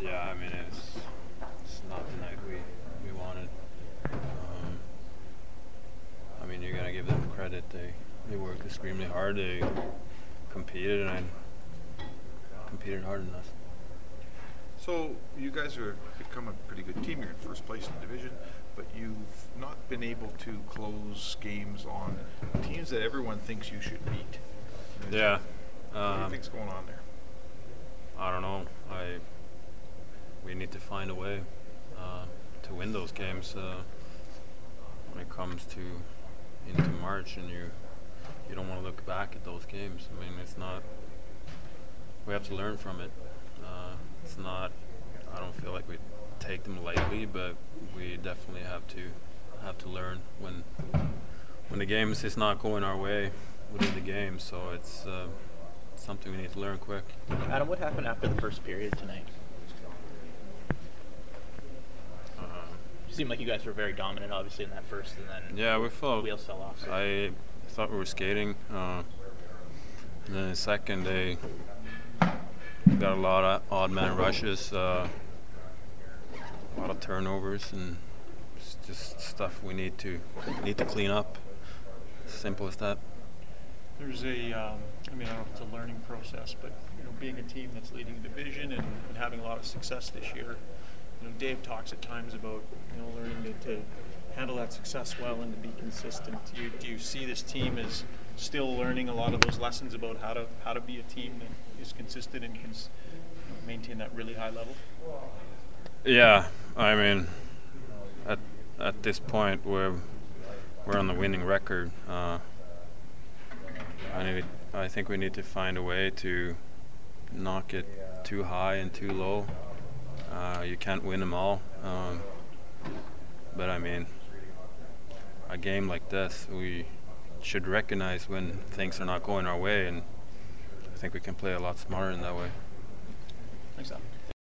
Yeah, I mean it's it's not the night we we wanted. Um, I mean you're gonna give them credit. They they worked extremely hard. They competed and I competed hard enough. So you guys are become a pretty good team. You're in first place in the division, but you've not been able to close games on teams that everyone thinks you should beat. Yeah. What do you Um, think's going on there? I don't know. I we need to find a way uh, to win those games uh, when it comes to into March, and you you don't want to look back at those games. I mean, it's not. We have to learn from it. Uh, it's not. I don't feel like we take them lightly, but we definitely have to have to learn when when the games is not going our way within the game. So it's uh, something we need to learn quick. Adam, what happened after the first period tonight? Um, It seemed like you guys were very dominant, obviously, in that first, and then Yeah, we felt. wheels fell off. so- I thought we were skating. Uh, and then the second, they got a lot of odd man rushes, uh, a lot of turnovers, and just stuff we need to need to clean up. Simple as that. There's a, um, I mean, I don't know if it's a learning process, but you know, being a team that's leading a division and, and having a lot of success this year, you know, Dave talks at times about you know learning to, to handle that success well and to be consistent. Do you, do you see this team as still learning a lot of those lessons about how to how to be a team that is consistent and can maintain that really high level? Yeah, I mean, at at this point we're we're on the winning record. Uh, I need, I think we need to find a way to not get too high and too low. Uh, you can't win them all, um, but I mean, a game like this, we should recognize when things are not going our way, and I think we can play a lot smarter in that way. Thanks, Adam.